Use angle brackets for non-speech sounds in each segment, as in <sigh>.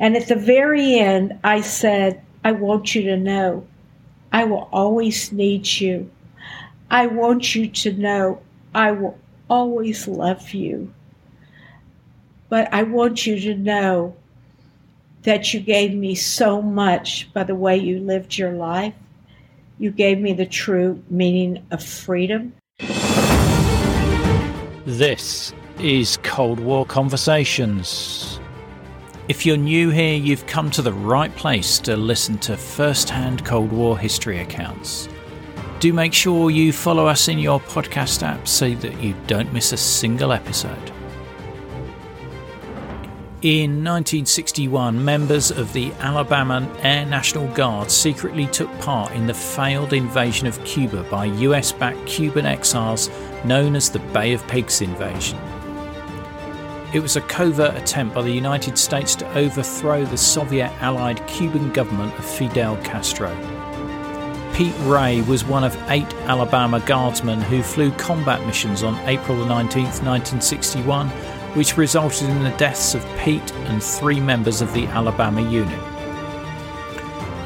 And at the very end, I said, I want you to know I will always need you. I want you to know I will always love you. But I want you to know that you gave me so much by the way you lived your life. You gave me the true meaning of freedom. This is Cold War Conversations. If you're new here, you've come to the right place to listen to first hand Cold War history accounts. Do make sure you follow us in your podcast app so that you don't miss a single episode. In 1961, members of the Alabama Air National Guard secretly took part in the failed invasion of Cuba by US backed Cuban exiles known as the Bay of Pigs invasion. It was a covert attempt by the United States to overthrow the Soviet allied Cuban government of Fidel Castro. Pete Ray was one of eight Alabama guardsmen who flew combat missions on April 19, 1961, which resulted in the deaths of Pete and three members of the Alabama unit.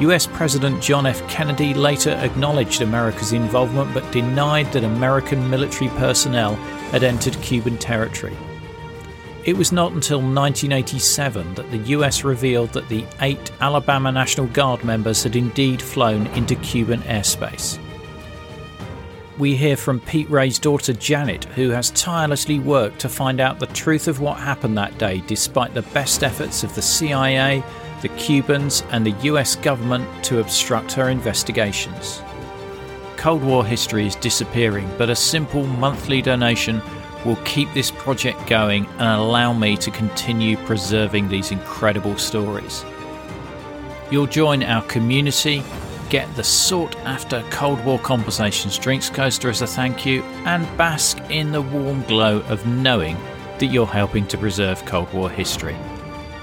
US President John F. Kennedy later acknowledged America's involvement but denied that American military personnel had entered Cuban territory. It was not until 1987 that the US revealed that the eight Alabama National Guard members had indeed flown into Cuban airspace. We hear from Pete Ray's daughter Janet, who has tirelessly worked to find out the truth of what happened that day despite the best efforts of the CIA, the Cubans, and the US government to obstruct her investigations. Cold War history is disappearing, but a simple monthly donation will keep this project going and allow me to continue preserving these incredible stories. You'll join our community, get the sought after Cold War Conversations drinks coaster as a thank you, and bask in the warm glow of knowing that you're helping to preserve Cold War history.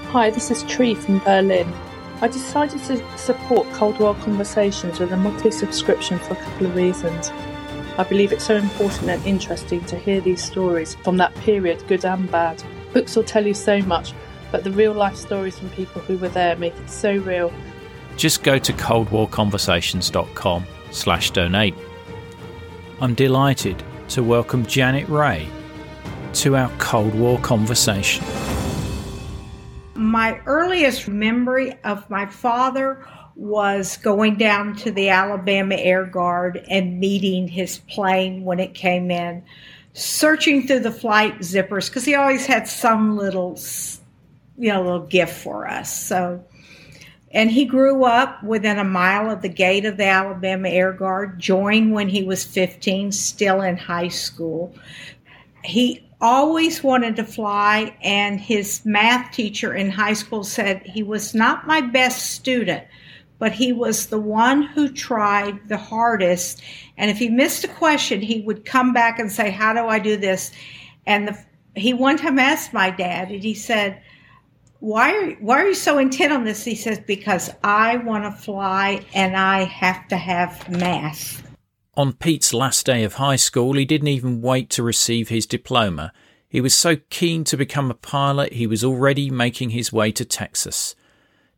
Hi, this is Tree from Berlin. I decided to support Cold War Conversations with a monthly subscription for a couple of reasons. I believe it's so important and interesting to hear these stories from that period, good and bad. Books will tell you so much, but the real life stories from people who were there make it so real. Just go to coldwarconversations.com slash donate. I'm delighted to welcome Janet Ray to our Cold War conversation. My earliest memory of my father was going down to the Alabama Air Guard and meeting his plane when it came in, searching through the flight zippers because he always had some little, you know, little gift for us. So, and he grew up within a mile of the gate of the Alabama Air Guard, joined when he was 15, still in high school. He always wanted to fly, and his math teacher in high school said he was not my best student, but he was the one who tried the hardest. And if he missed a question, he would come back and say, How do I do this? And the, he one time asked my dad, and he said, why are, why are you so intent on this? He says, Because I want to fly and I have to have math. On Pete's last day of high school, he didn't even wait to receive his diploma. He was so keen to become a pilot, he was already making his way to Texas.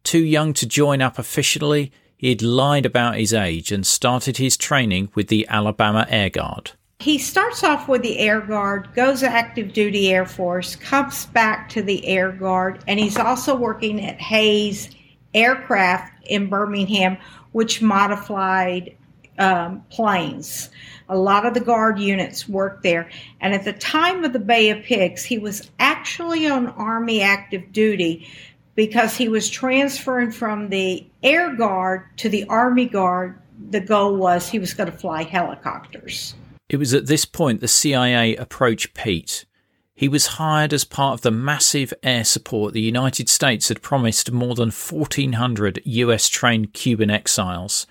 Too young to join up officially, he had lied about his age and started his training with the Alabama Air Guard. He starts off with the Air Guard, goes active duty Air Force, comes back to the Air Guard, and he's also working at Hayes Aircraft in Birmingham, which modified um, planes. A lot of the Guard units worked there. And at the time of the Bay of Pigs, he was actually on Army active duty because he was transferring from the Air Guard to the Army Guard. The goal was he was going to fly helicopters. It was at this point the CIA approached Pete. He was hired as part of the massive air support the United States had promised more than 1,400 US trained Cuban exiles.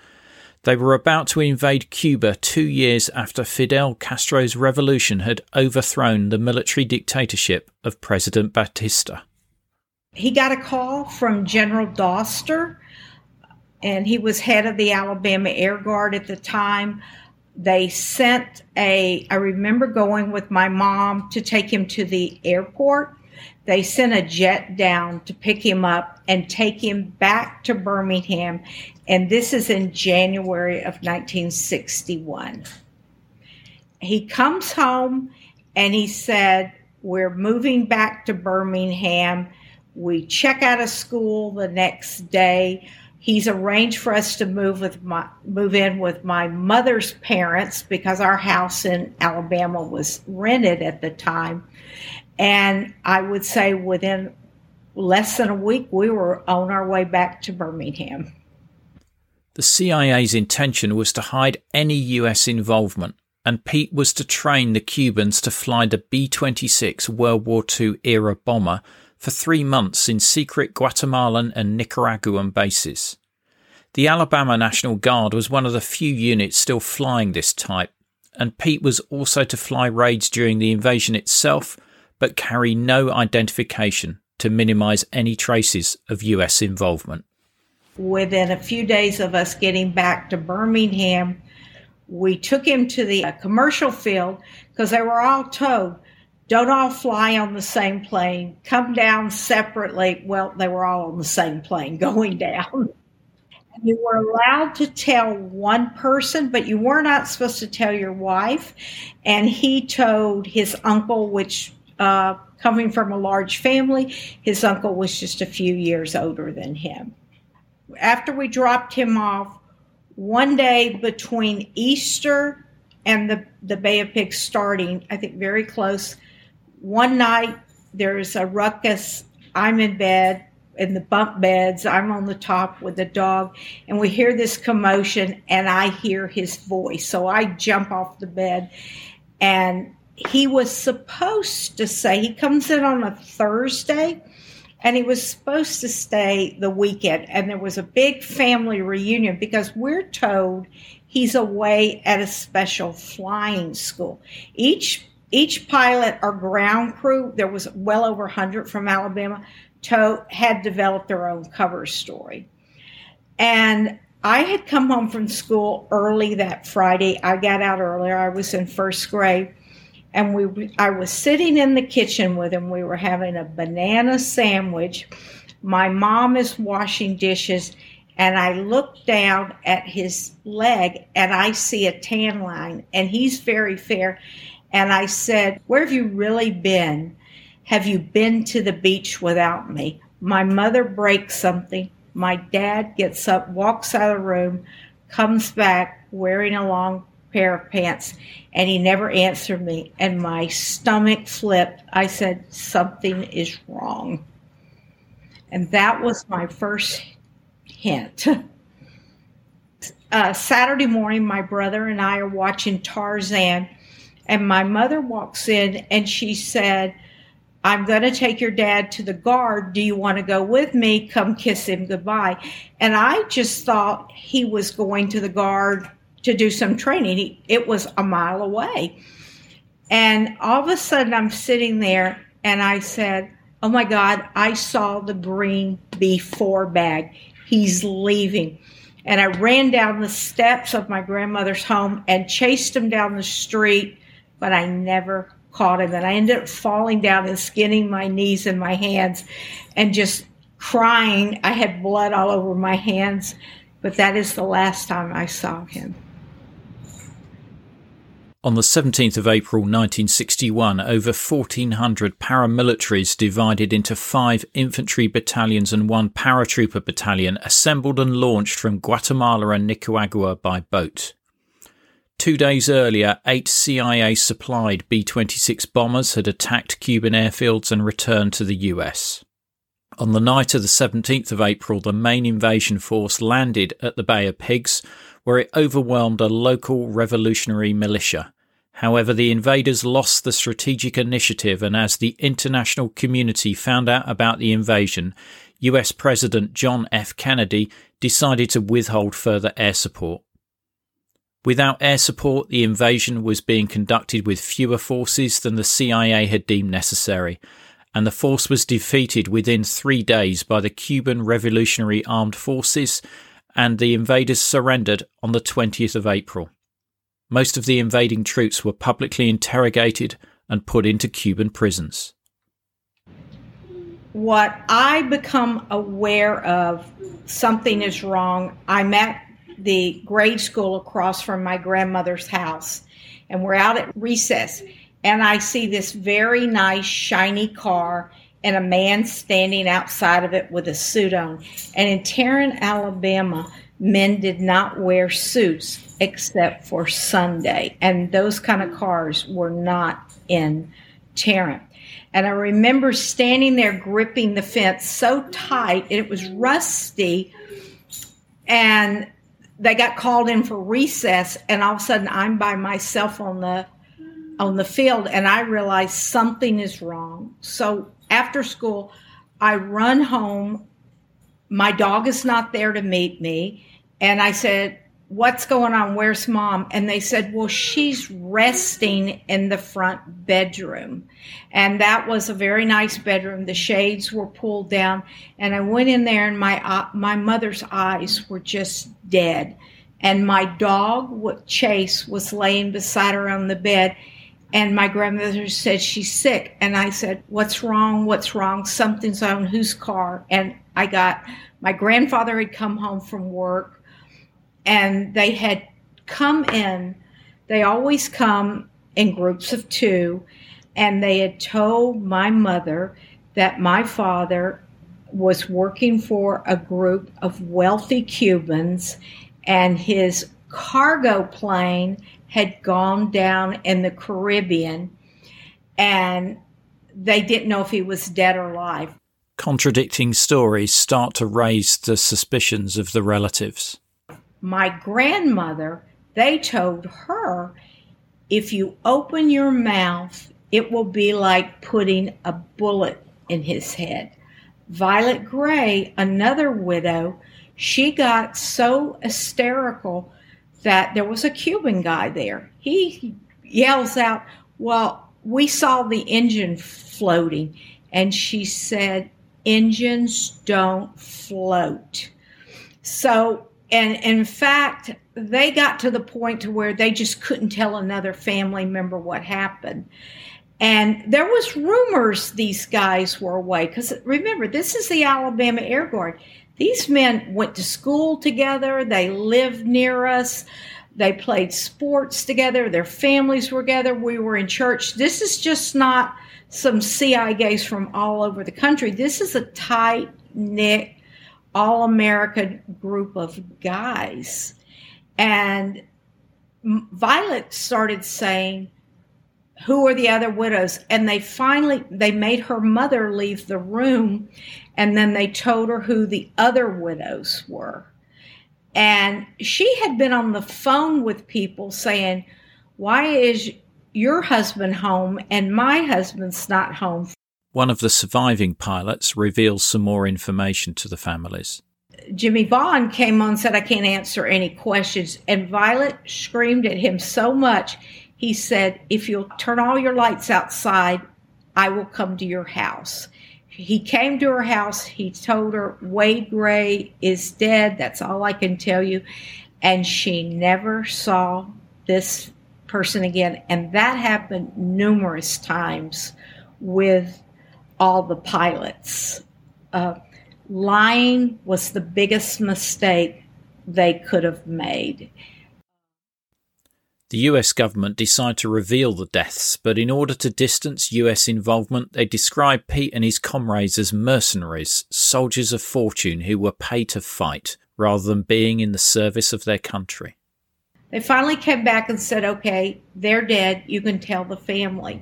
They were about to invade Cuba two years after Fidel Castro's revolution had overthrown the military dictatorship of President Batista he got a call from General Doster, and he was head of the Alabama Air Guard at the time. They sent a, I remember going with my mom to take him to the airport They sent a jet down to pick him up and take him back to Birmingham. And this is in January of 1961. He comes home and he said, We're moving back to Birmingham. We check out of school the next day. He's arranged for us to move with my move in with my mother's parents because our house in Alabama was rented at the time. And I would say within less than a week, we were on our way back to Birmingham. The CIA's intention was to hide any US involvement, and Pete was to train the Cubans to fly the B 26 World War II era bomber for three months in secret Guatemalan and Nicaraguan bases. The Alabama National Guard was one of the few units still flying this type, and Pete was also to fly raids during the invasion itself, but carry no identification to minimize any traces of US involvement. Within a few days of us getting back to Birmingham, we took him to the commercial field because they were all told don't all fly on the same plane, come down separately. Well, they were all on the same plane <laughs> going down. You were allowed to tell one person, but you were not supposed to tell your wife. And he told his uncle, which, uh, coming from a large family, his uncle was just a few years older than him. After we dropped him off, one day between Easter and the, the Bay of Pigs starting, I think very close, one night there's a ruckus. I'm in bed in the bunk beds. I'm on the top with the dog, and we hear this commotion, and I hear his voice. So I jump off the bed, and he was supposed to say, he comes in on a Thursday, and he was supposed to stay the weekend. And there was a big family reunion because we're told he's away at a special flying school. Each each pilot or ground crew, there was well over 100 from Alabama, to, had developed their own cover story. And I had come home from school early that Friday. I got out earlier. I was in first grade. And we, I was sitting in the kitchen with him. We were having a banana sandwich. My mom is washing dishes, and I look down at his leg and I see a tan line, and he's very fair. And I said, Where have you really been? Have you been to the beach without me? My mother breaks something. My dad gets up, walks out of the room, comes back wearing a long pair of pants, and he never answered me. And my stomach flipped. I said, Something is wrong. And that was my first hint. Uh, Saturday morning, my brother and I are watching Tarzan and my mother walks in and she said, I'm going to take your dad to the guard. Do you want to go with me? Come kiss him goodbye. And I just thought he was going to the guard to do some training. It was a mile away. And all of a sudden, I'm sitting there and I said, Oh my God, I saw the green B4 bag. He's leaving. And I ran down the steps of my grandmother's home and chased him down the street but I never caught him. And I ended up falling down and skinning my knees and my hands and just crying. I had blood all over my hands, but that is the last time I saw him. On the 17th of April 1961, over 1,400 paramilitaries divided into five infantry battalions and one paratrooper battalion assembled and launched from Guatemala and Nicaragua by boat. Two days earlier, eight CIA supplied B 26 bombers had attacked Cuban airfields and returned to the US. On the night of the 17th of April, the main invasion force landed at the Bay of Pigs, where it overwhelmed a local revolutionary militia. However, the invaders lost the strategic initiative, and as the international community found out about the invasion, US President John F. Kennedy decided to withhold further air support. Without air support, the invasion was being conducted with fewer forces than the CIA had deemed necessary, and the force was defeated within three days by the Cuban Revolutionary Armed Forces, and the invaders surrendered on the 20th of April. Most of the invading troops were publicly interrogated and put into Cuban prisons. what I become aware of something is wrong, I'm at the grade school across from my grandmother's house, and we're out at recess, and I see this very nice, shiny car and a man standing outside of it with a suit on. And in Tarrant, Alabama, men did not wear suits except for Sunday, and those kind of cars were not in Tarrant. And I remember standing there gripping the fence so tight, it was rusty. And they got called in for recess, and all of a sudden I'm by myself on the on the field, and I realize something is wrong. So after school, I run home. My dog is not there to meet me, and I said, what's going on? Where's mom? And they said, well, she's resting in the front bedroom. And that was a very nice bedroom. The shades were pulled down. And I went in there and my, uh, my mother's eyes were just dead. And my dog, Chase, was laying beside her on the bed. And my grandmother said, she's sick. And I said, what's wrong? What's wrong? Something's on whose car? And I got, my grandfather had come home from work and they had come in. They always come in groups of two, and they had told my mother that my father was working for a group of wealthy Cubans, and his cargo plane had gone down in the Caribbean, and they didn't know if he was dead or alive. Contradicting stories start to raise the suspicions of the relatives my grandmother, they told her, if you open your mouth, it will be like putting a bullet in his head. Violet Gray, another widow, she got so hysterical that there was a Cuban guy there. He yells out, Well, we saw the engine floating. And she said, Engines don't float. So and in fact they got to the point to where they just couldn't tell another family member what happened and there was rumors these guys were away because remember this is the alabama air guard these men went to school together. They lived near us. They played sports together. Their families were together. We were in church. This is just not some CI guys from all over the country. This is a tight knit all American group of guys. And Violet started saying, who are the other widows and they finally they made her mother leave the room and then they told her who the other widows were and she had been on the phone with people saying why is your husband home and my husband's not home one of the surviving pilots reveals some more information to the families. Jimmy Vaughn came on and said, I can't answer any questions. And Violet screamed at him so much, he said, If you'll turn all your lights outside, I will come to your house. He came to her house. He told her, Wade Gray is dead. That's all I can tell you. And she never saw this person again. And that happened numerous times with all the pilots. Uh, lying was the biggest mistake they could have made. The US government decided to reveal the deaths, but in order to distance US involvement, they described Pete and his comrades as mercenaries, soldiers of fortune who were paid to fight rather than being in the service of their country. They finally came back and said, okay, they're dead. You can tell the family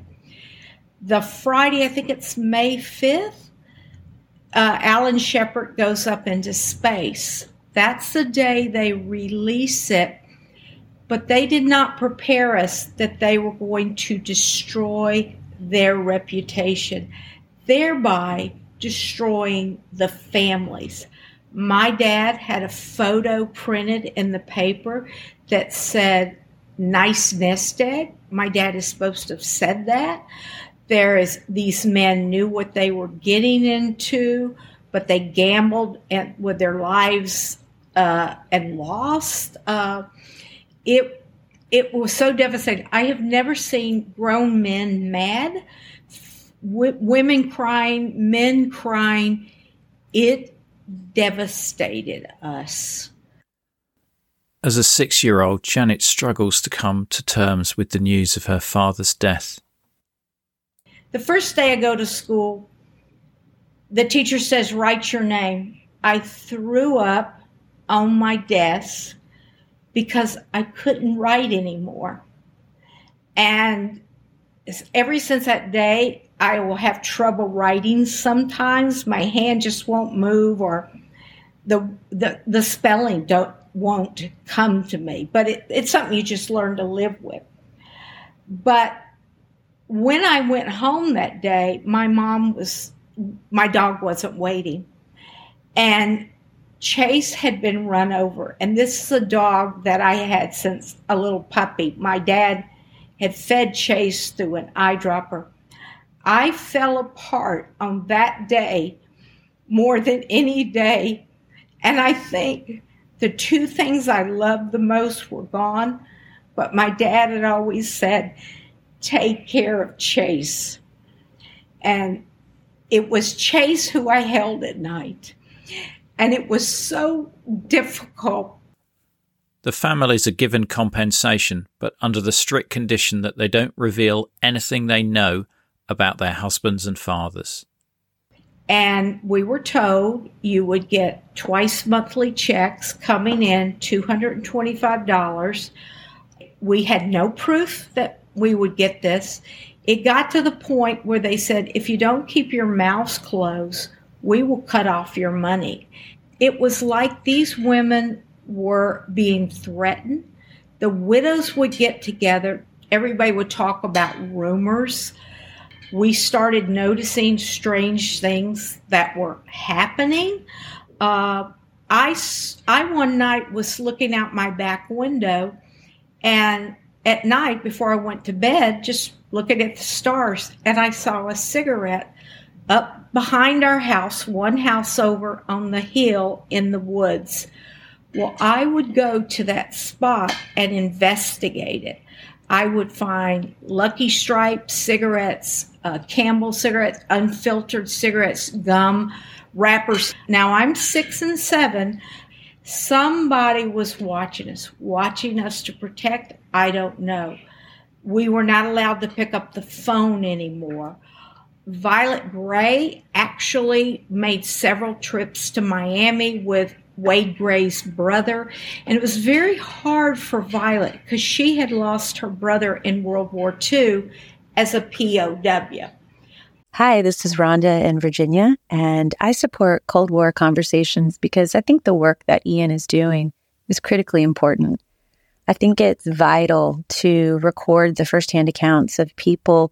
the Friday, I think it's May 5th, uh, Alan Shepard goes up into space. That's the day they release it, but they did not prepare us that they were going to destroy their reputation, thereby destroying the families. My dad had a photo printed in the paper that said, Nice nest egg. My dad is supposed to have said that there is these men knew what they were getting into, but they gambled with their lives uh, and lost. Uh, it it was so devastating. I have never seen grown men mad w- women crying, men crying. It devastated us. As a six year old, Janet struggles to come to terms with the news of her father's death. The first day I go to school, the teacher says, Write your name. I threw up on my desk because I couldn't write anymore. And ever since that day, I will have trouble writing sometimes. My hand just won't move or the the, the spelling don't won't come to me. But it, it's something you just learn to live with. But when I went home that day, my mom was my dog wasn't waiting. And Chase had been run over. And this is a dog that I had since a little puppy. My dad had fed Chase through an eyedropper. I fell apart on that day more than any day. And I think the two things I loved the most were gone. But my dad had always said, take care of Chase. And it was Chase who I held at night. And it was so difficult. The families are given compensation, but under the strict condition that they don't reveal anything they know about their husbands and fathers. And we were told you would get twice monthly checks coming in, $225. We had no proof that we would get this. It got to the point where they said, if you don't keep your mouths closed, we will cut off your money. It was like these women were being threatened. The widows would get together, everybody would talk about rumors. We started noticing strange things that were happening. Uh, I, I one night was looking out my back window, and at night before I went to bed, just looking at the stars, and I saw a cigarette up behind our house, one house over on the hill in the woods. Well, I would go to that spot and investigate it. I would find Lucky Strike cigarettes, uh, Camel cigarettes, unfiltered cigarettes, gum, wrappers. Now I'm six and seven. Somebody was watching us, watching us to protect. I don't know. We were not allowed to pick up the phone anymore. Violet Gray actually made several trips to Miami with Wade Gray's brother. And it was very hard for Violet because she had lost her brother in World War II as a POW. Hi, this is Rhonda in Virginia, and I support Cold War conversations because I think the work that Ian is doing is critically important. I think it's vital to record the firsthand accounts of people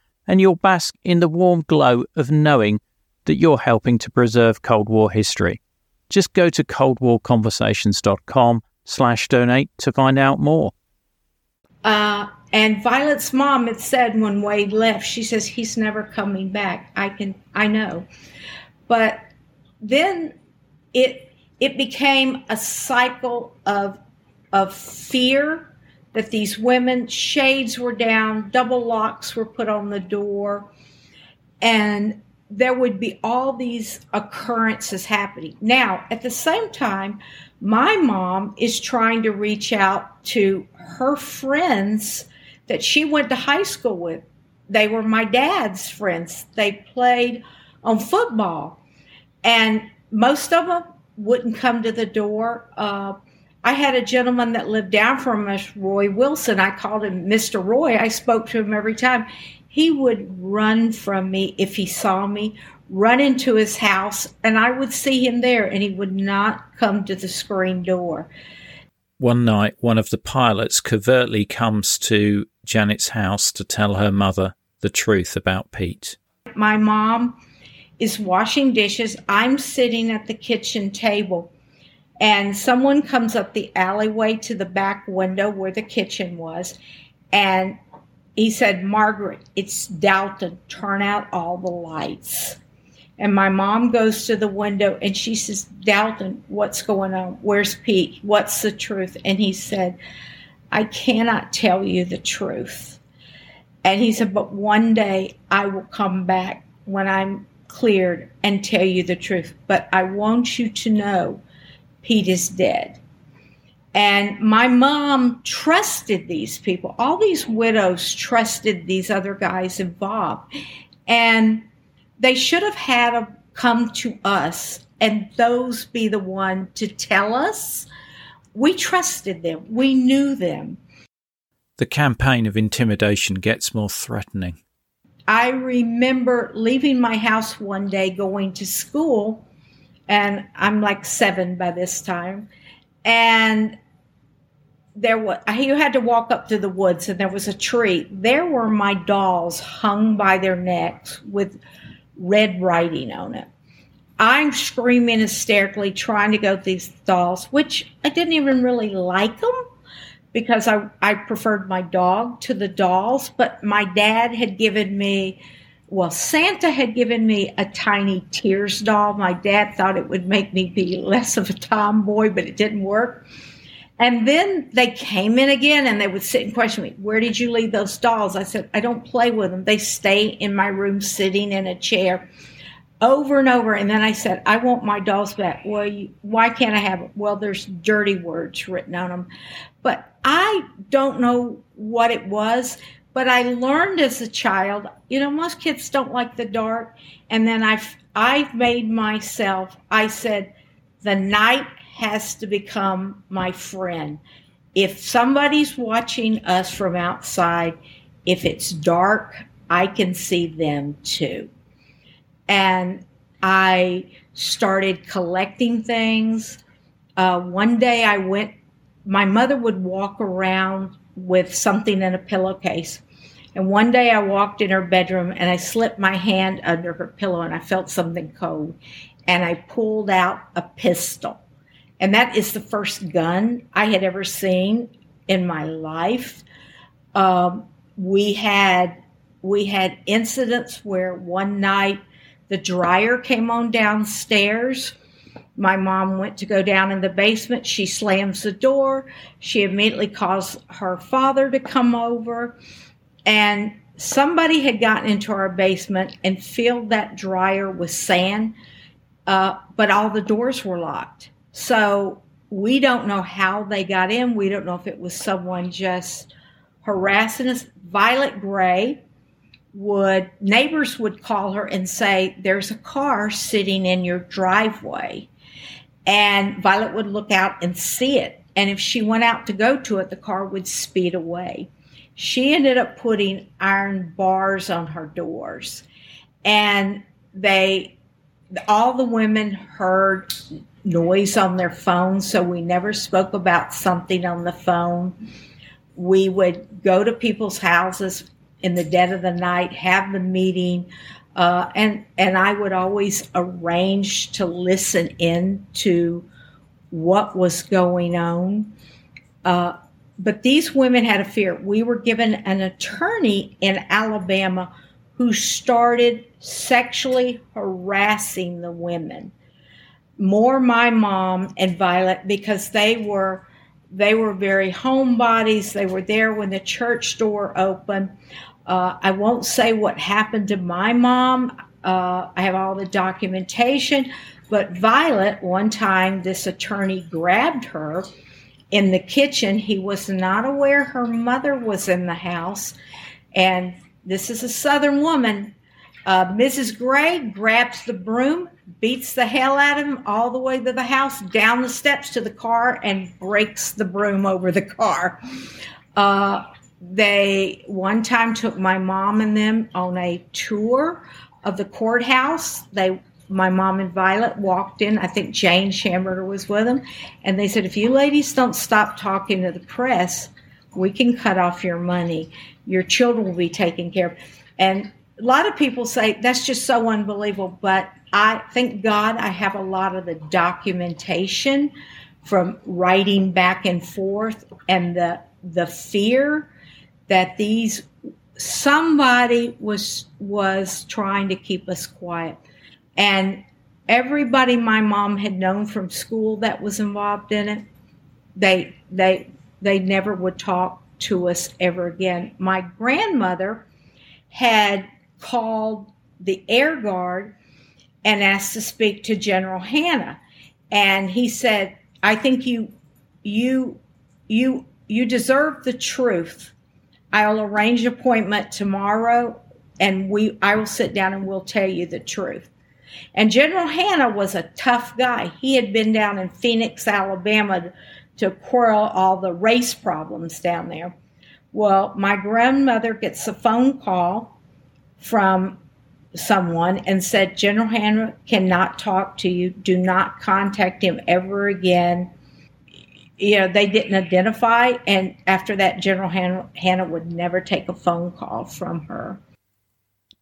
and you'll bask in the warm glow of knowing that you're helping to preserve Cold War history. Just go to coldwarconversations.com slash donate to find out more. Uh, and Violet's mom had said when Wade left, she says he's never coming back. I can, I know, but then it it became a cycle of of fear that these women shades were down, double locks were put on the door, and there would be all these occurrences happening. Now, at the same time, my mom is trying to reach out to her friends that she went to high school with. They were my dad's friends. They played on football, and most of them wouldn't come to the door. Uh, I had a gentleman that lived down from us, Roy Wilson. I called him Mr. Roy. I spoke to him every time he would run from me if he saw me, run into his house, and I would see him there, and he would not come to the screen door. One night, one of the pilots covertly comes to Janet's house to tell her mother the truth about Pete. My mom is washing dishes. I'm sitting at the kitchen table, and someone comes up the alleyway to the back window where the kitchen was, and he said, Margaret, it's Dalton. Turn out all the lights. And my mom goes to the window and she says, Dalton, what's going on? Where's Pete? What's the truth? And he said, I cannot tell you the truth. And he said, But one day I will come back when I'm cleared and tell you the truth. But I want you to know Pete is dead. And my mom trusted these people. All these widows trusted these other guys involved. And they should have had to come to us and those be the one to tell us. We trusted them. We knew them. The campaign of intimidation gets more threatening. I remember leaving my house one day going to school, and I'm like seven by this time. And there was you had to walk up to the woods and there was a tree. There were my dolls hung by their necks with red writing on it. I'm screaming hysterically trying to go these dolls which i didn't even really like them because i, I preferred my dog to the dolls. But my dad had given me well santa had given me a tiny tears doll my dad thought it would make me be less of a tomboy but it didn't work and then they came in again and they would sit and question me, Where did you leave those dolls? I said, I don't play with them. They stay in my room sitting in a chair over and over. And then I said, I want my dolls back. Well, you, why can't I have them? Well, there's dirty words written on them. But I don't know what it was, but I learned as a child, you know, most kids don't like the dark. And then I've, I've made myself, I said, the night has to become my friend. If somebody's watching us from outside, if it's dark, I can see them too. And I started collecting things. Uh, one day I went, my mother would walk around with something in a pillowcase. And one day I walked in her bedroom and I slipped my hand under her pillow and I felt something cold. And I pulled out a pistol. And that is the first gun I had ever seen in my life. Um, we had we had incidents where one night the dryer came on downstairs. My mom went to go down in the basement. She slams the door. She immediately calls her father to come over. And somebody had gotten into our basement and filled that dryer with sand, uh, but all the doors were locked. So we don't know how they got in. We don't know if it was someone just harassing us. Violet Gray would, neighbors would call her and say, There's a car sitting in your driveway. And Violet would look out and see it. And if she went out to go to it, the car would speed away. She ended up putting iron bars on her doors. And they, all the women heard noise on their phone, so we never spoke about something on the phone. We would go to people's houses in the dead of the night, have the meeting, uh, and and I would always arrange to listen in to what was going on. Uh, but these women had a fear. We were given an attorney in Alabama who started sexually harassing the women more my mom and Violet because they were they were very homebodies. They were there when the church door opened. Uh, I won't say what happened to my mom. Uh, I have all the documentation. But Violet, one time, this attorney grabbed her in the kitchen. He was not aware her mother was in the house. And this is a Southern woman. Uh, Mrs. Gray grabs the broom, beats the hell out of him all the way to the house, down the steps to the car, and breaks the broom over the car. Uh, they one time took my mom and them on a tour of the courthouse. They my mom and Violet walked in. I think Jane Shamburger was with them. And they said, if you ladies don't stop talking to the press, we can cut off your money. Your children will be taken care of. And a lot of people say that's just so unbelievable, but I thank God I have a lot of the documentation from writing back and forth and the the fear that these somebody was was trying to keep us quiet. And everybody my mom had known from school that was involved in it they they they never would talk to us ever again. My grandmother had called the air guard and asked to speak to general hanna. And he said i think you you you you deserve the truth i'll arrange appointment tomorrow and we i will sit down and we'll tell you the truth and General Hanna was a tough guy. He had been down in Phenix, Alabama to quell all the race problems down there. Well, my grandmother gets a phone call from someone and said, General Hanna cannot talk to you. Do not contact him ever again. You know, they didn't identify. And after that, General hannah, Hanna would never take a phone call from her.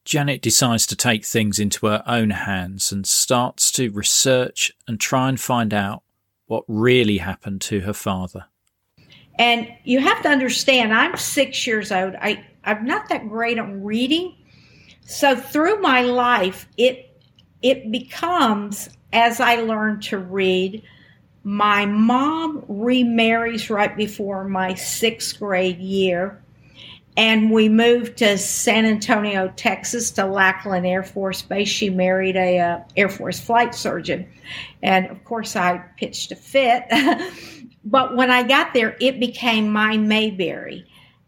Janet decides to take things into her own hands and starts to research and try and find out what really happened to her father. And you have to understand, I'm six years old. I, I'm not that great on reading. So through my life, it it becomes as I learn to read. My mom remarries right before my sixth grade year and we moved to San Antonio, Texas, to Lackland Air Force Base. She married a uh, Air Force flight surgeon, and of course, I pitched a fit. <laughs> but when I got there, it became my Mayberry.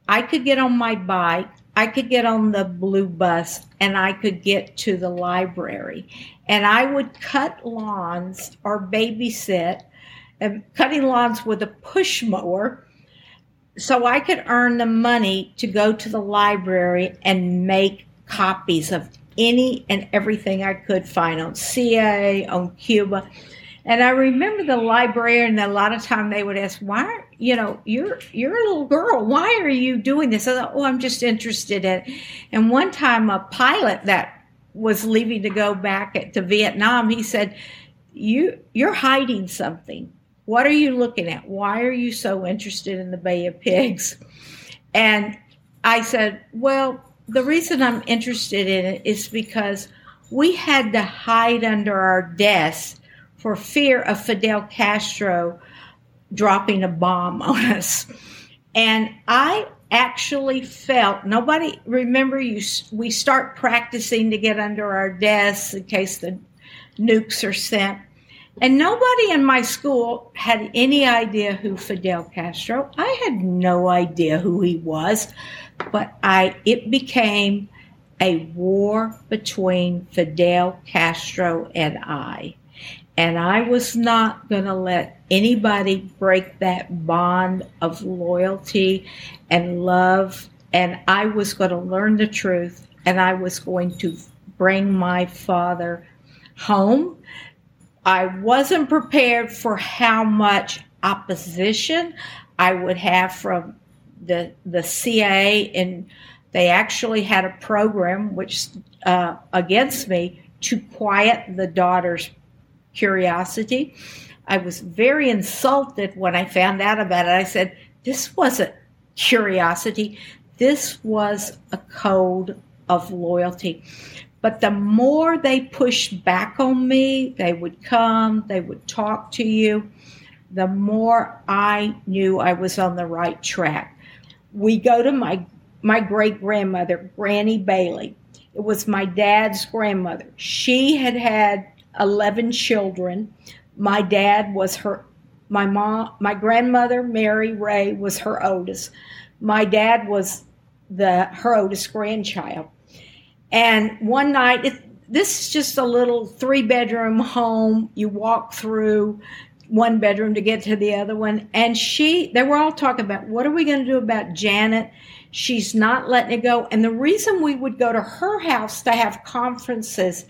I could get on my bike, I could get on the blue bus, and I could get to the library. And I would cut lawns or babysit, and cutting lawns with a push mower so I could earn the money to go to the library and make copies of any and everything I could find on CIA, on Cuba. And I remember the librarian a lot of time they would ask, why, you know, you're you're a little girl. Why are you doing this? I thought, oh, I'm just interested in it. And one time a pilot that was leaving to go back to Vietnam, he said, You you're hiding something. What are you looking at? Why are you so interested in the Bay of Pigs? And I said, Well, the reason I'm interested in it is because we had to hide under our desks for fear of Fidel Castro dropping a bomb <laughs> on us. And I actually felt nobody remember you we start practicing to get under our desks in case the nukes are sent and nobody in my school had any idea who Fidel Castro. I had no idea who he was, but I it became a war between Fidel Castro and I. And I was not going to let anybody break that bond of loyalty and love. And I was going to learn the truth and I was going to bring my father home I wasn't prepared for how much opposition I would have from the the CIA, and they actually had a program which uh, against me to quiet the daughter's curiosity. I was very insulted when I found out about it. I said, "This wasn't curiosity. This was a code of loyalty." But the more they pushed back on me, they would come, they would talk to you, the more I knew I was on the right track. We go to my my great grandmother, Granny Bailey. It was my dad's grandmother. She had had 11 children. My dad was her my mom my grandmother Mary Ray was her oldest. My dad was the her oldest grandchild. And one night, it, this is just a little three bedroom home. You walk through one bedroom to get to the other one. And she, they were all talking about what are we going to do about Janet? She's not letting it go. And the reason we would go to her house to have conferences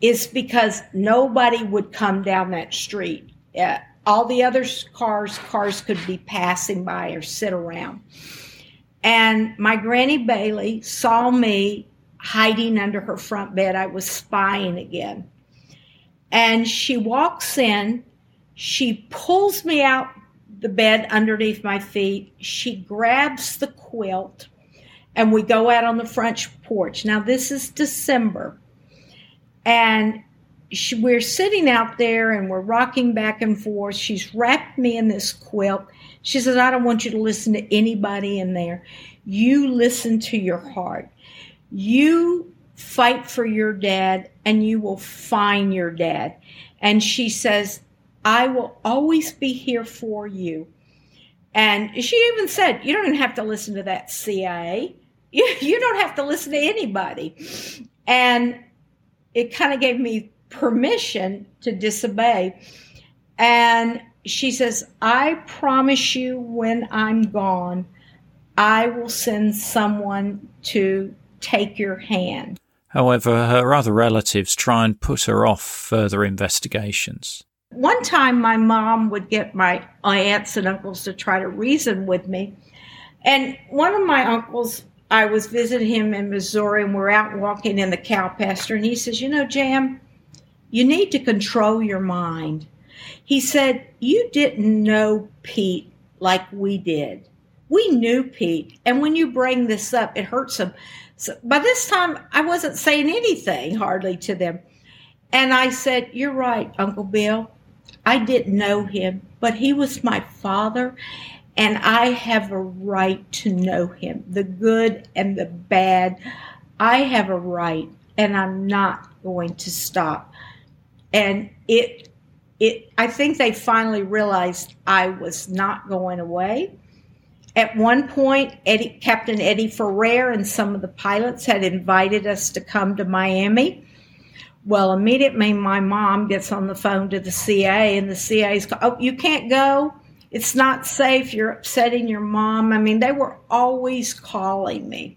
is because nobody would come down that street. Uh, all the other cars, cars could be passing by or sit around. And my granny Bailey saw me hiding under her front bed. I was spying again. And she walks in, she pulls me out the bed underneath my feet, she grabs the quilt, and we go out on the front porch. Now, this is December, and she, we're sitting out there and we're rocking back and forth. She's wrapped me in this quilt. She says, I don't want you to listen to anybody in there. You listen to your heart. You fight for your dad and you will find your dad. And she says, I will always be here for you. And she even said, You don't have to listen to that CIA. <laughs> You, you don't have to listen to anybody. And it kind of gave me permission to disobey. And she says, I promise you when I'm gone, I will send someone to take your hand. However, her other relatives try and put her off further investigations. One time, my mom would get my aunts and uncles to try to reason with me. And one of my uncles, I was visiting him in Missouri, and we're out walking in the cow pasture, and he says, You know, Jam, you need to control your mind. He said, You didn't know Pete like we did. We knew Pete. And when you bring this up, it hurts him. So by this time, I wasn't saying anything hardly to them. And I said, You're right, Uncle Bill. I didn't know him, but he was my father, and I have a right to know him the good and the bad. I have a right, and I'm not going to stop. And it, it, I think they finally realized I was not going away at one point, Eddie, Captain Eddie Ferrer and some of the pilots had invited us to come to Miami. Well, immediately my mom gets on the phone to the CA, and the CA's, oh, you can't go. It's not safe. You're upsetting your mom. I mean, they were always calling me.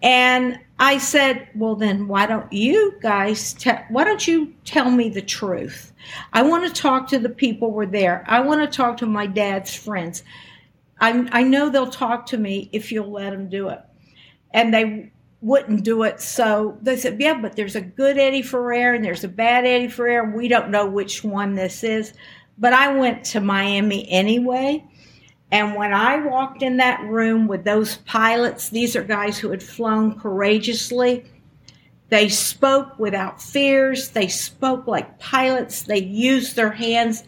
And I said, well, then why don't you guys, te- why don't you tell me the truth? I want to talk to the people who were there. I want to talk to my dad's friends. I, I know they'll talk to me if you'll let them do it. And they wouldn't do it. So they said, yeah, but there's a good Eddie Ferrer and there's a bad Eddie Ferrer. We don't know which one this is. But I went to Miami anyway. And when I walked in that room with those pilots, these are guys who had flown courageously. They spoke without fears. They spoke like pilots. They used their hands.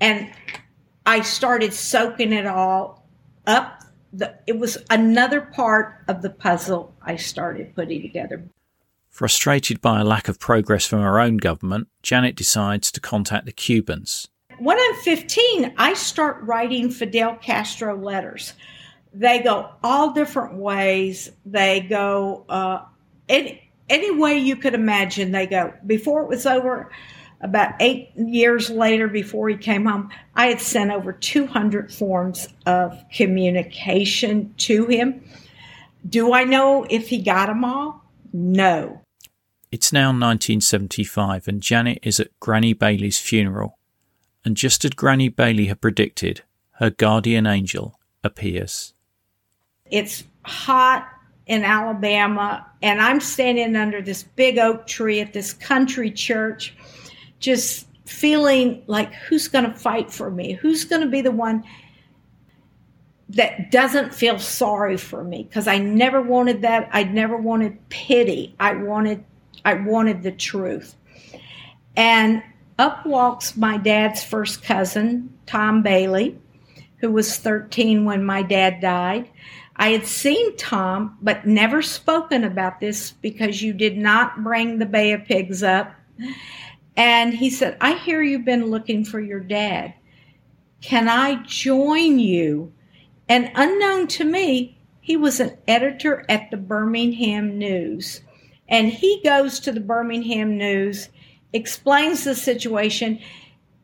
And I started soaking it all up the, it was another part of the puzzle I started putting together. Frustrated by a lack of progress from her own government, Janet decides to contact the Cubans. When I'm 15, I start writing Fidel Castro letters. They go all different ways. They go uh, any, any way you could imagine. They go. Before it was over, about eight years later, before he came home, I had sent over 200 forms of communication to him. Do I know if he got them all? No. It's now 1975, and Janet is at Granny Bailey's funeral. And just as Granny Bailey had predicted, her guardian angel appears. It's hot in Alabama, and I'm standing under this big oak tree at this country church just feeling like who's going to fight for me? Who's going to be the one that doesn't feel sorry for me? Because I never wanted that. I never wanted pity. I wanted I wanted the truth. And up walks my dad's first cousin, Tom Bailey, who was 13 when my dad died. I had seen Tom, but never spoken about this because you did not bring the Bay of Pigs up. And he said, I hear you've been looking for your dad. Can I join you? And unknown to me, he was an editor at the Birmingham News. And he goes to the Birmingham News, explains the situation,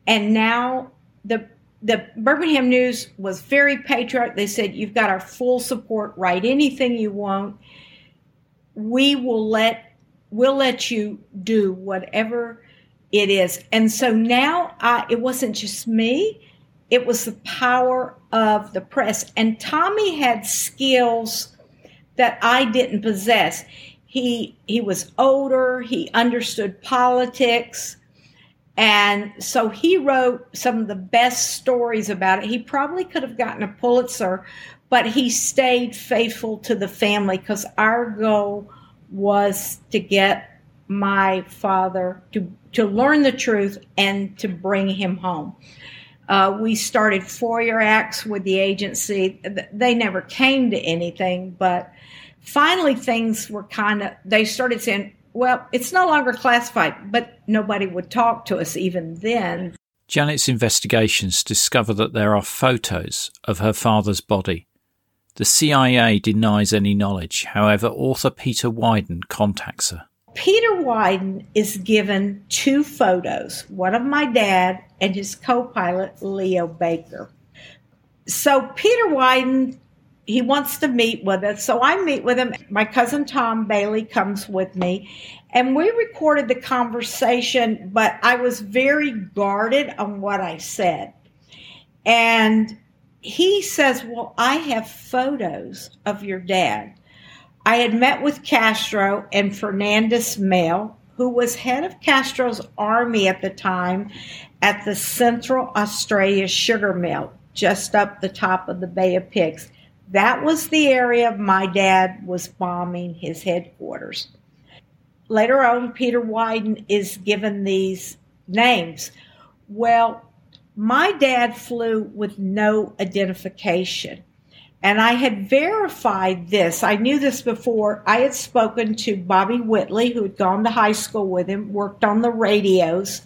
and now the the Birmingham News was very patriotic. They said, You've got our full support, write anything you want. We will let we'll let you do whatever it is. And so now I, it wasn't just me, it was the power of the press. And Tommy had skills that I didn't possess. He he was older. He understood politics. And so he wrote some of the best stories about it. He probably could have gotten a Pulitzer, but he stayed faithful to the family because our goal was to get my father to to learn the truth and to bring him home. Uh, we started FOIA acts with the agency. They never came to anything, but finally things were kind of, they started saying, well, it's no longer classified, but nobody would talk to us even then. Janet's investigations discover that there are photos of her father's body. The CIA denies any knowledge, however, author Peter Wyden contacts her. Peter Wyden is given two photos, one of my dad and his co pilot, Leo Baker. So Peter Wyden, he wants to meet with us. So I meet with him. My cousin Tom Bailey comes with me, and we recorded the conversation, but I was very guarded on what I said. And he says, Well, I have photos of your dad. I had met with Castro and Fernandez Mell, who was head of Castro's army at the time at the Central Australia sugar mill, just up the top of the Bay of Pigs. That was the area my dad was bombing his headquarters. Later on, Peter Wyden is given these names. Well, my dad flew with no identification. And I had verified this. I knew this before. I had spoken to Bobby Whitley, who had gone to high school with him, worked on the radios.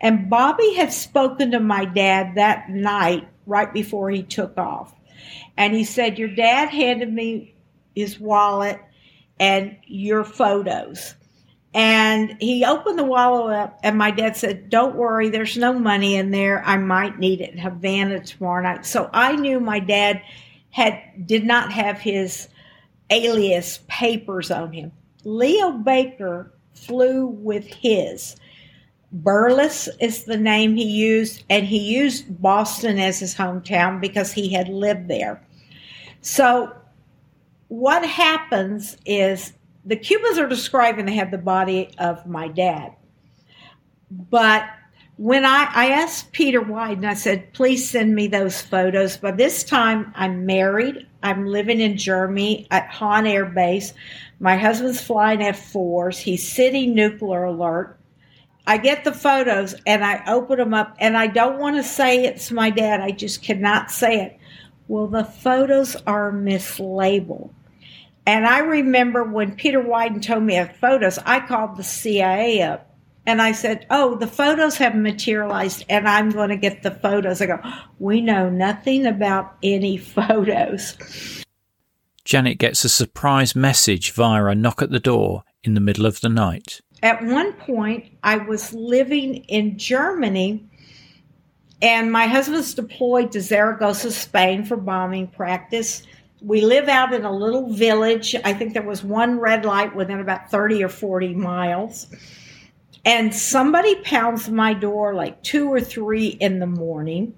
And Bobby had spoken to my dad that night right before he took off. And he said, Your dad handed me his wallet and your photos. And he opened the wallet up, and my dad said, Don't worry, there's no money in there. I might need it in Havana tomorrow night. So I knew my dad had did not have his alias papers on him. Leo Baker flew with his. Berliss is the name he used, and he used Boston as his hometown because he had lived there. So, what happens is the Cubans are describing they have the body of my dad. But when I, I asked Peter Wyden, I said, please send me those photos. By this time, I'm married. I'm living in Germany at Hahn Air Base. My husband's flying F4s. He's sitting nuclear alert. I get the photos and I open them up, and I don't want to say it's my dad. I just cannot say it. Well, the photos are mislabeled. And I remember when Peter Wyden told me of photos, I called the CIA up and I said, Oh, the photos have materialized and I'm going to get the photos. I go, We know nothing about any <laughs> photos. Janet gets a surprise message via a knock at the door in the middle of the night. At one point, I was living in Germany and my husband's deployed to Zaragoza, Spain for bombing practice. We live out in a little village. I think there was one red light within about 30 or 40 miles and somebody pounds my door like two or three in the morning.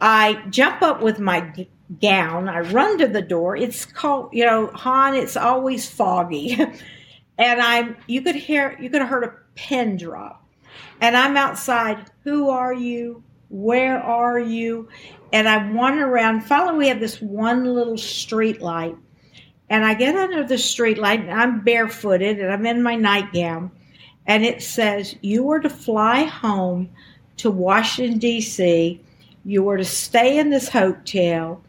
I jump up with my gown. I run to the door. It's called, you know, Hahn. It's always foggy, <laughs> and I'm. You could hear. You could have heard a pin drop, and I'm outside. Who are you? Where are you? And I wander around. Finally, we have this one little street light, and I get under the street light, and I'm barefooted, and I'm in my nightgown and it says you were to fly home to Washington, D.C., you were to stay in this hotel,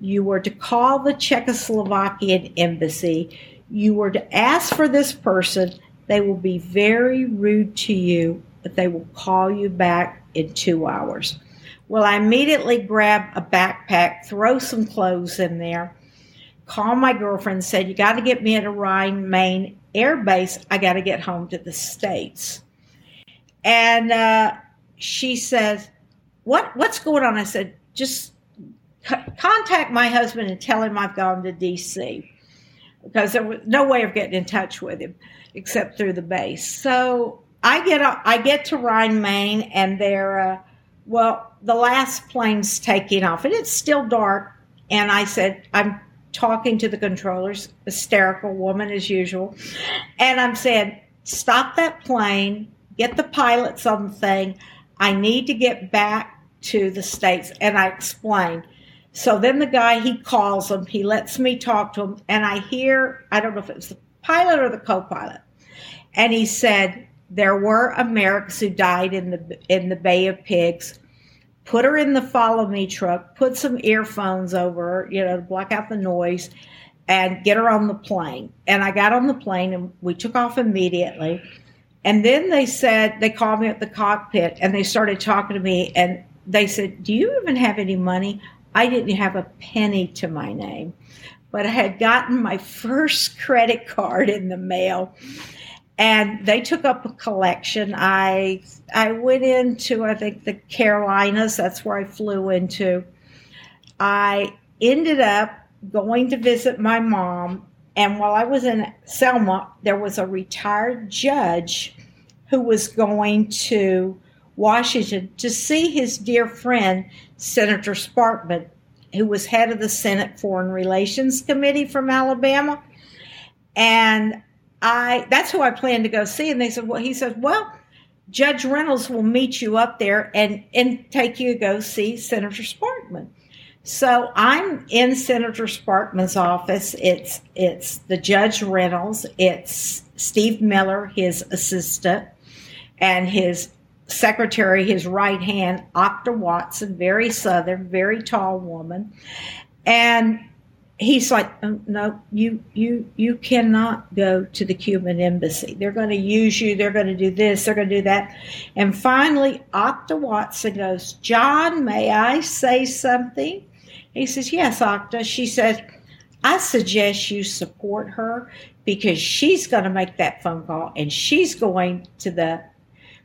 you were to call the Czechoslovakian embassy, you were to ask for this person. They will be very rude to you, but they will call you back in two hours. Well, I immediately grab a backpack, throw some clothes in there, call my girlfriend, said, You got to get me at a Rhine, Main air base. I got to get home to the States. And uh, she says, what, What's going on? I said, Just c- contact my husband and tell him I've gone to D.C. because there was no way of getting in touch with him except through the base. So I get I get to Rhine, Main, and they're uh, well, the last plane's taking off, and it's still dark. And I said, I'm talking to the controllers, hysterical woman as usual. And I'm saying, stop that plane, get the pilots on the thing. I need to get back to the States. And I explained. So then the guy, he calls him, he lets me talk to him, and I hear, I don't know if it was the pilot or the co pilot. And he said, there were Americans who died in the in the Bay of Pigs put her in the follow me truck, put some earphones over her, you know, to block out the noise, and get her on the plane. And I got on the plane and we took off immediately. And then they said, they called me at the cockpit and they started talking to me and they said, Do you even have any money? I didn't have a penny to my name, but I had gotten my <laughs> first credit card in the mail and they took up a collection. I I went into I think the Carolinas. That's where I flew into. I ended up going to visit my mom, and while I was in Selma, there was a retired judge who was going to Washington to see his dear friend Senator Sparkman, who was head of the Senate Foreign Relations Committee from Alabama. And I that's who I plan to go see. And they said, well, he said, well, Judge Reynolds will meet you up there and and take you to go see Senator Sparkman. So I'm in Senator Sparkman's office. It's it's the Judge Reynolds. It's Steve Miller, his assistant, and his secretary, his right hand, Octa Watson, very southern, very tall woman. And he's like, oh, no, you you you cannot go to the Cuban embassy. They're going to use you. They're going to do this. They're going to do that. And finally, Octa Watson goes, John, may I say something? He says, yes, Octa. She says, I suggest you support her because she's going to make that phone call and she's going to the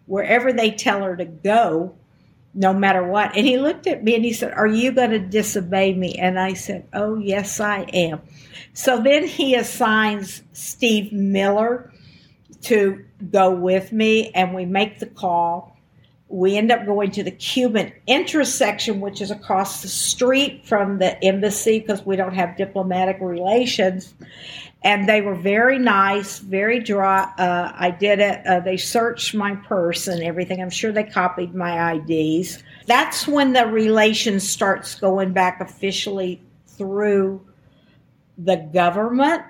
wherever they tell her to go no matter what. And he looked at me and he said, Are you going to disobey me? And I said, Oh, yes, I am. So then he assigns Steve Miller to go with me, and we make the call. We end up going to the Cuban intersection, which is across the street from the embassy because we don't have diplomatic relations and they were very nice, very dry. Uh, I did it. Uh, they searched my purse and everything. I'm sure they copied my IDs. That's when the relation starts going back officially through the government.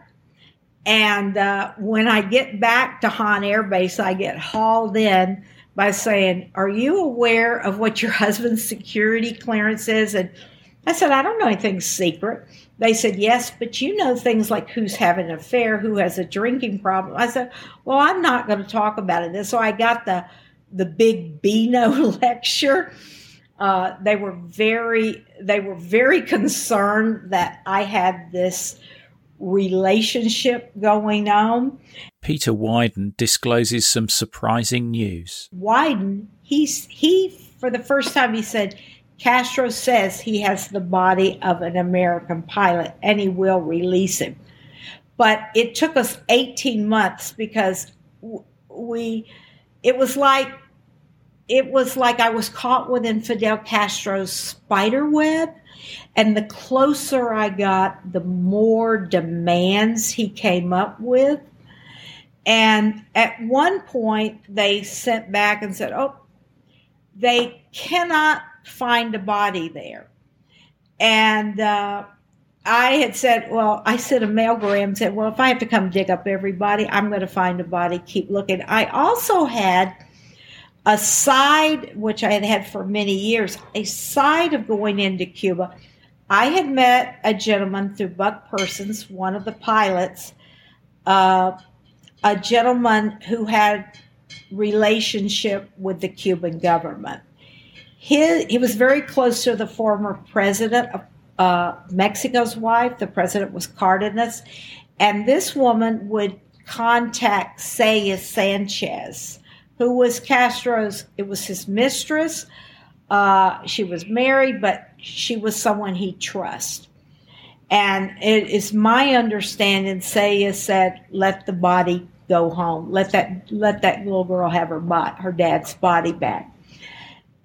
And uh, when I get back to Hahn Air Base, I get hauled in by saying, Are you aware of what your husband's security clearance is? And I said, I don't know anything secret. They said, Yes, but you know things like who's having an affair, who has a drinking problem. I said, Well, I'm not going to talk about it. And so I got the the big Beano <laughs> lecture. Uh, they were very they were very concerned that I had this relationship going on. Peter Wyden discloses some surprising news. Wyden, he's he for the first time he said Castro says he has the body of an American pilot and he will release him. But it took us 18 months because we, it was like, it was like I was caught within Fidel Castro's spider web. And the closer I got, the more demands he came up with. And at one point, they sent back and said, Oh, they cannot find a body there. And uh, I had said, well, I sent a mailgram and said, well, if I have to come dig up everybody, I'm going to find a body, keep looking. I also had a side, which I had had for many years, a side of going into Cuba. I had met a gentleman through Buck Persons, one of the pilots, uh, a gentleman who had relationship with the Cuban government his, he was very close to the former president of uh, Mexico's wife. The president was Cardenas. And this woman would contact Celia Sanchez, who was Castro's, it was his mistress. Uh, she was married, but she was someone he trusted. And it is my understanding, Celia said, let the body go home. Let that let that little girl have her body, her dad's body back.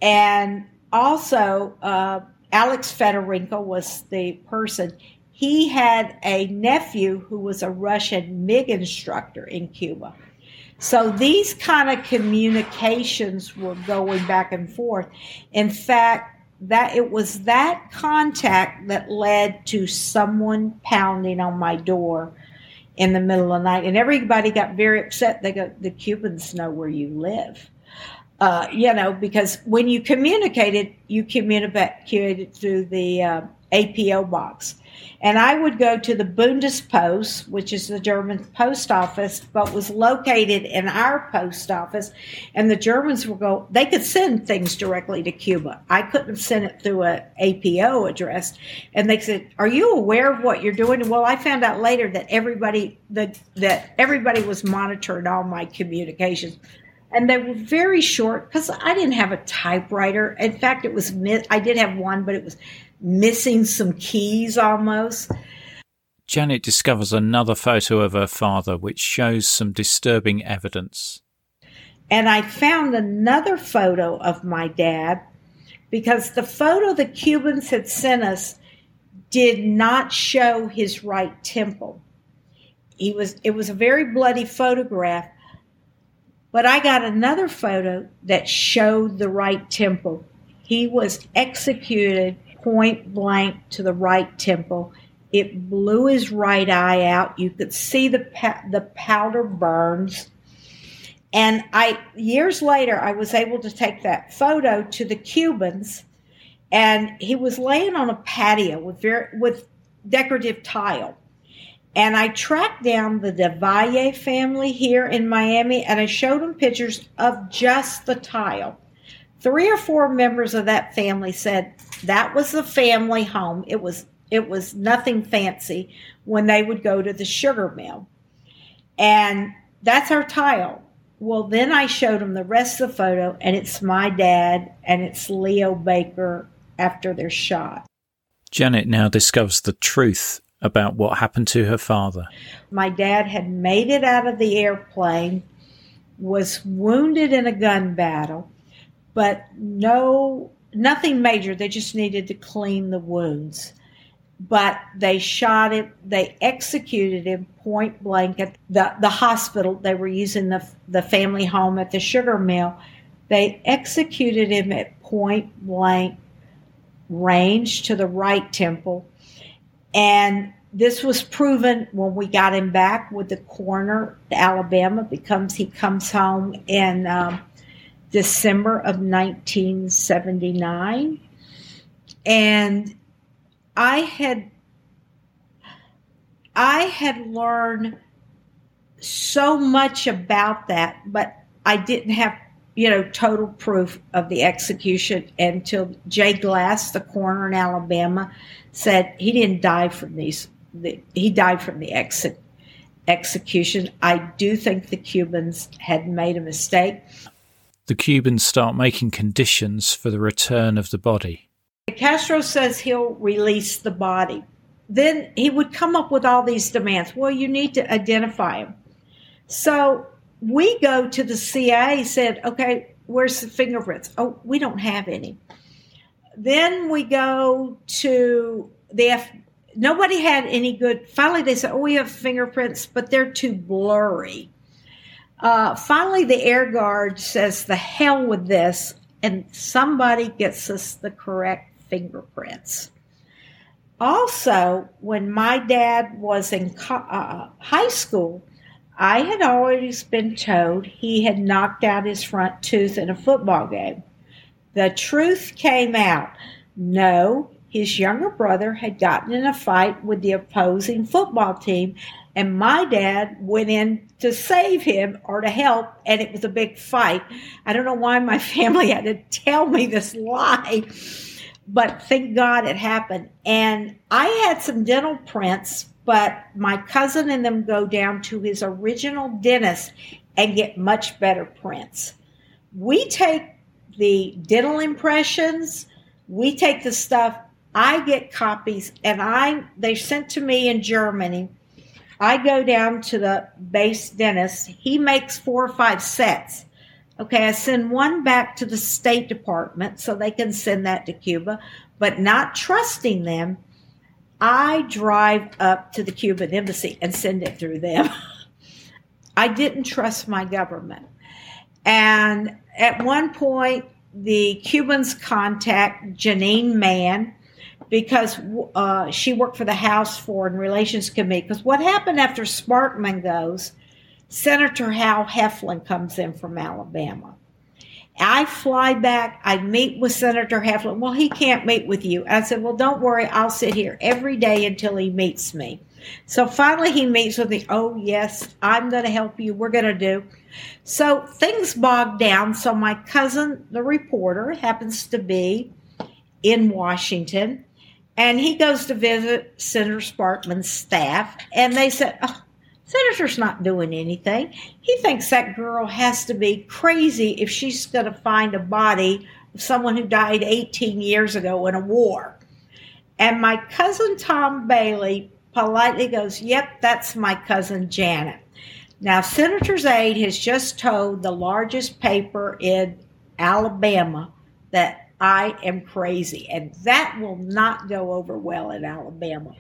And also, uh, Alex Fedorenko was the person. he had a nephew who was a Russian MiG instructor in Cuba. So these kind of communications were going back and forth. In fact, that it was that contact that led to someone pounding on my door in the middle of the night, and everybody got very upset. They go, "The Cubans know where you live." Uh, you know, because when you communicated, you communicated through the uh, APO box. And I would go to the Bundespost, which is the German post office, but was located in our post office. And the Germans would go, they could send things directly to Cuba. I couldn't send it through a APO address. And they said, Are you aware of what you're doing? Well, I found out later that everybody that that everybody was monitoring all my communications and they were very short because I didn't have a typewriter. In fact, it was I did have one, but it was missing some keys almost. Janet discovers another photo of her father, which shows some disturbing evidence. And I found another photo of my dad because the photo the Cubans had sent us did not show his right temple. He was it was a very bloody photograph, but I got another photo that showed the right temple. He was executed point blank to the right temple. It blew his right eye out. You could see the the powder burns. And I years later I was able to take that photo to the Cubans and he was laying on a patio with very, with decorative tile. And I tracked down the DeValle family here in Miami and I showed them pictures of just the tile. Three or four members of that family said that was the family home. It was it was nothing fancy when they would go to the sugar mill. And that's our tile. Well, then I showed them the rest of the photo, and it's my dad and it's Leo Baker after they're shot. Janet now discovers the truth about what happened to her father. My dad had made it out of the airplane, was wounded in a gun battle, but no nothing major. They just needed to clean the wounds. But they shot him, they executed him point blank at the, the hospital. They were using the, the family home at the sugar mill. They executed him at point blank range to the right temple. And this was proven when we got him back with the coroner Alabama because he comes home in um, December of 1979. And I had I had learned so much about that, but I didn't have, you know, total proof of the execution until Jay Glass, the coroner in Alabama, said he didn't die from these. The, he died from the exit execution. I do think the Cubans had made a mistake the Cubans start making conditions for the return of the body. Castro says he'll release the body. Then he would come up with all these demands. Well, you need to identify him. So we go to the CIA, said, okay, where's the fingerprints? Oh, we don't have any. Then we go to the F. Nobody had any good. Finally, they said, oh, we have fingerprints, but they're too blurry. Uh, finally, the air guard says, the hell with this, and somebody gets us the correct fingerprints. Also, when my dad was in co- uh, high school, I had always been told he had knocked out his front tooth in a football game. The truth came out. No, his younger brother had gotten in a fight with the opposing football team and my dad went in to save him or to help, and it was a big fight. I don't know why my <laughs> family had to tell me this lie, but thank God it happened. And I had some dental prints, but my cousin and them go down to his original dentist and get much better prints. We take the dental impressions, we take the stuff, I get copies, and I they sent to me in Germany I go down to the base dentist. He makes four or five sets. Okay, I send one back to the State Department so they can send that to Cuba, but not trusting them. I drive up to the Cuban embassy and send it through them. <laughs> I didn't trust my government. And at one point, the Cubans contact Janine Mann because uh, she worked for the House Foreign Relations Committee. Because what happened after Sparkman goes, Senator Howell Heflin comes in from Alabama. I fly back. I meet with Senator Heflin. Well, he can't meet with you. I said, Well, don't worry. I'll sit here every day until he meets me. So finally, he meets with me. Oh, yes, I'm going to help you. We're going to do. So things bogged down. So my cousin, the reporter, happens to be in Washington, and he goes to visit Senator Sparkman's staff, and they said, oh, Senator's not doing anything. He thinks that girl has to be crazy if she's going to find a body of someone who died 18 years ago in a war. And my cousin Tom Bailey politely goes, Yep, that's my cousin Janet. Now, Senator's aide has just told the largest paper in Alabama that I am crazy, and that will not go over well in Alabama.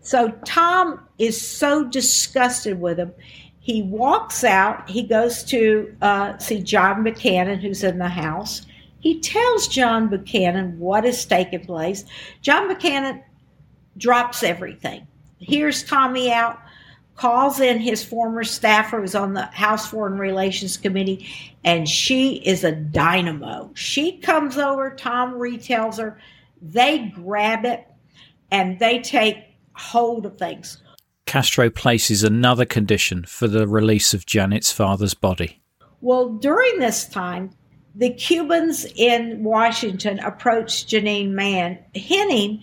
So Tom is so disgusted with him. He walks out. He goes to uh, see John Buchanan, who's in the house. He tells John Buchanan what has taken place. John Buchanan drops everything. Here's Tommy out, calls in his former staffer who's on the House Foreign Relations Committee, and she is a dynamo. She comes over, Tom retells her. They grab it and they take hold of things. Castro places another condition for the release of Janet's father's body. Well, during this time, the Cubans in Washington approached Janine Mann, hinting,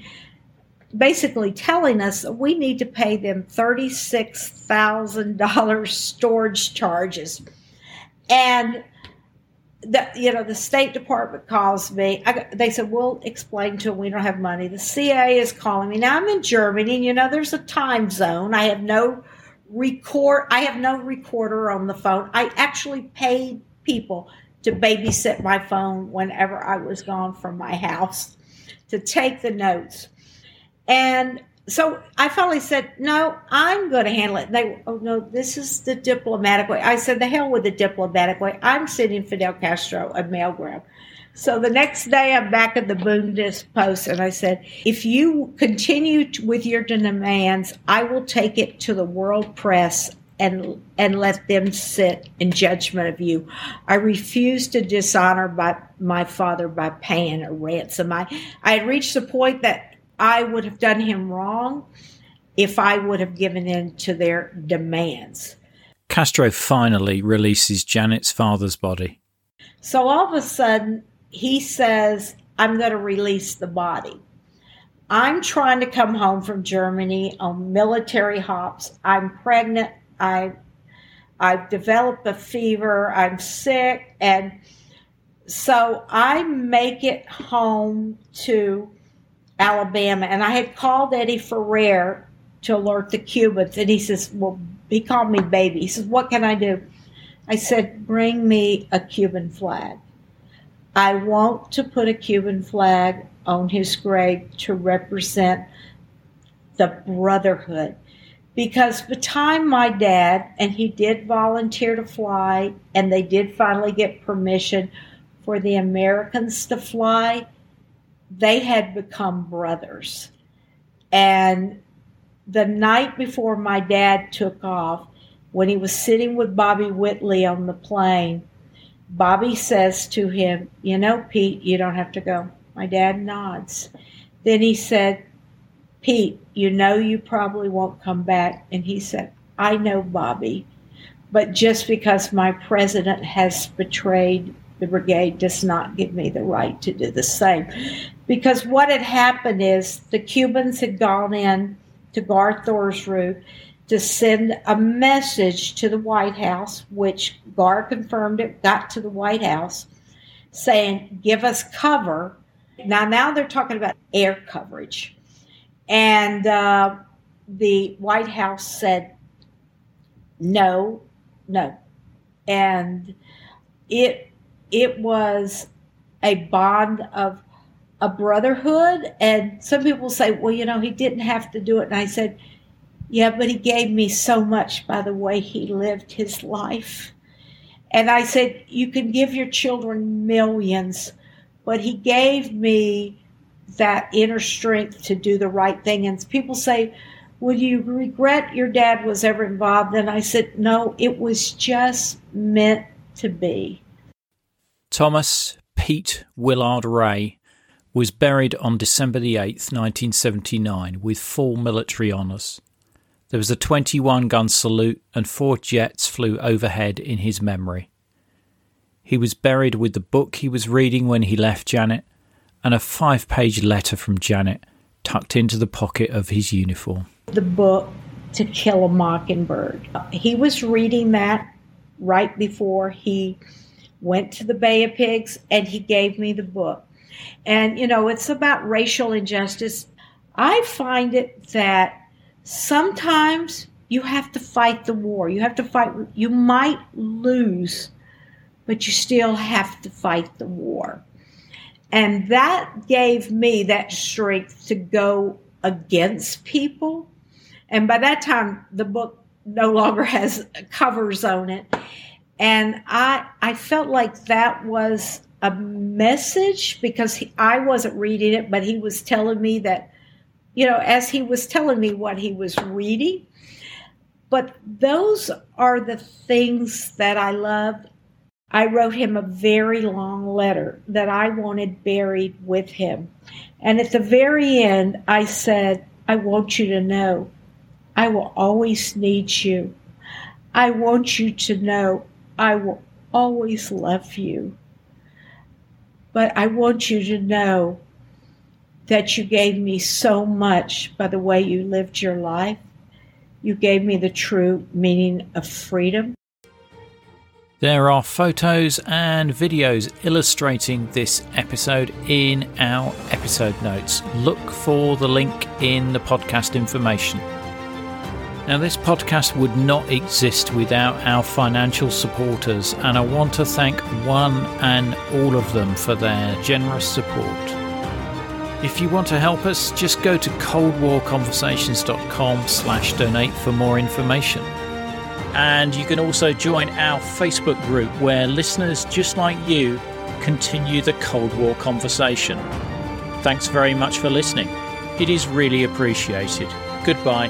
basically telling us that we need to pay them $36,000 storage charges. And the you know the State Department calls me. I, they said we'll explain to them we don't have money. The CIA is calling me now. I'm in Germany, and you know there's a time zone. I have no record. I have no recorder on the phone. I actually paid people to babysit my phone whenever I was gone from my house to take the notes. And so I finally said, no, I'm going to handle it. they, oh no, this is the diplomatic way. I said, the hell with the diplomatic way. I'm sending Fidel Castro a mailgram. So the next day, I'm back at the Bundespost, and I said, if you continue with your demands, I will take it to the world press and and let them sit in judgment of you. I refuse to dishonor by my father by paying a ransom. I I had reached the point that I would have done him wrong if I would have given in to their demands. Castro finally releases Janet's father's body. So all of a sudden, he says, I'm going to release the body. I'm trying to come home from Germany on military hops. I'm pregnant. I, I've developed a fever. I'm sick. And so I make it home to Alabama, and I had called Eddie Ferrer to alert the Cubans, and he says, "Well, he called me baby." He says, "What can I do?" I said, "Bring me a Cuban flag. I want to put a Cuban flag on his grave to represent the brotherhood." Because by the time my dad and he did volunteer to fly, and they did finally get permission for the Americans to fly, they had become brothers. And the night before my dad took off, when he was sitting with Bobby Whitley on the plane, Bobby says to him, You know, Pete, you don't have to go. My dad nods. Then he said, Pete, you know you probably won't come back. And he said, I know, Bobby, but just because my president has betrayed the brigade does not give me the right to do the same. Because what had happened is the Cubans had gone in to Garth Thor's to send a message to the White House, which Gar confirmed it, got to the White House, saying, give us cover. Now, now they're talking about air coverage. And uh, the White House said, no, no. And it it was a bond of a brotherhood. And some people say, well, you know, he didn't have to do it. And I said, yeah, but he gave me so much by the way he lived his life. And I said, you can give your children millions, but he gave me that inner strength to do the right thing. And people say, would you regret your dad was ever involved? And I said, no, it was just meant to be. Thomas Pete Willard Ray was buried on December the 8th, 1979, with full military honours. There was a 21 gun salute and four jets flew overhead in his memory. He was buried with the book he was reading when he left Janet and a five page letter from Janet tucked into the pocket of his uniform. The book, To Kill a Mockingbird. He was reading that right before he went to the Bay of Pigs and he gave me the book. And, you know, it's about racial injustice. I find it that sometimes you have to fight the war. You have to fight, you might lose, but you still have to fight the war. And that gave me that strength to go against people. And by that time, the book no longer has covers on it. And I, I felt like that was a message because he, I wasn't reading it, but he was telling me that, you know, as he was telling me what he was reading. But those are the things that I love. I wrote him a very long letter that I wanted buried with him. And at the very end, I said, I want you to know I will always need you. I want you to know I will always love you. But I want you to know that you gave me so much by the way you lived your life. You gave me the true meaning of freedom. There are photos and videos illustrating this episode in our episode notes. Look for the link in the podcast information. Now, this podcast would not exist without our financial supporters, and I want to thank one and all of them for their generous support. If you want to help us, just go to coldwarconversations.com slash donate for more information. And you can also join our Facebook group where listeners just like you continue the Cold War conversation. Thanks very much for listening. It is really appreciated. Goodbye.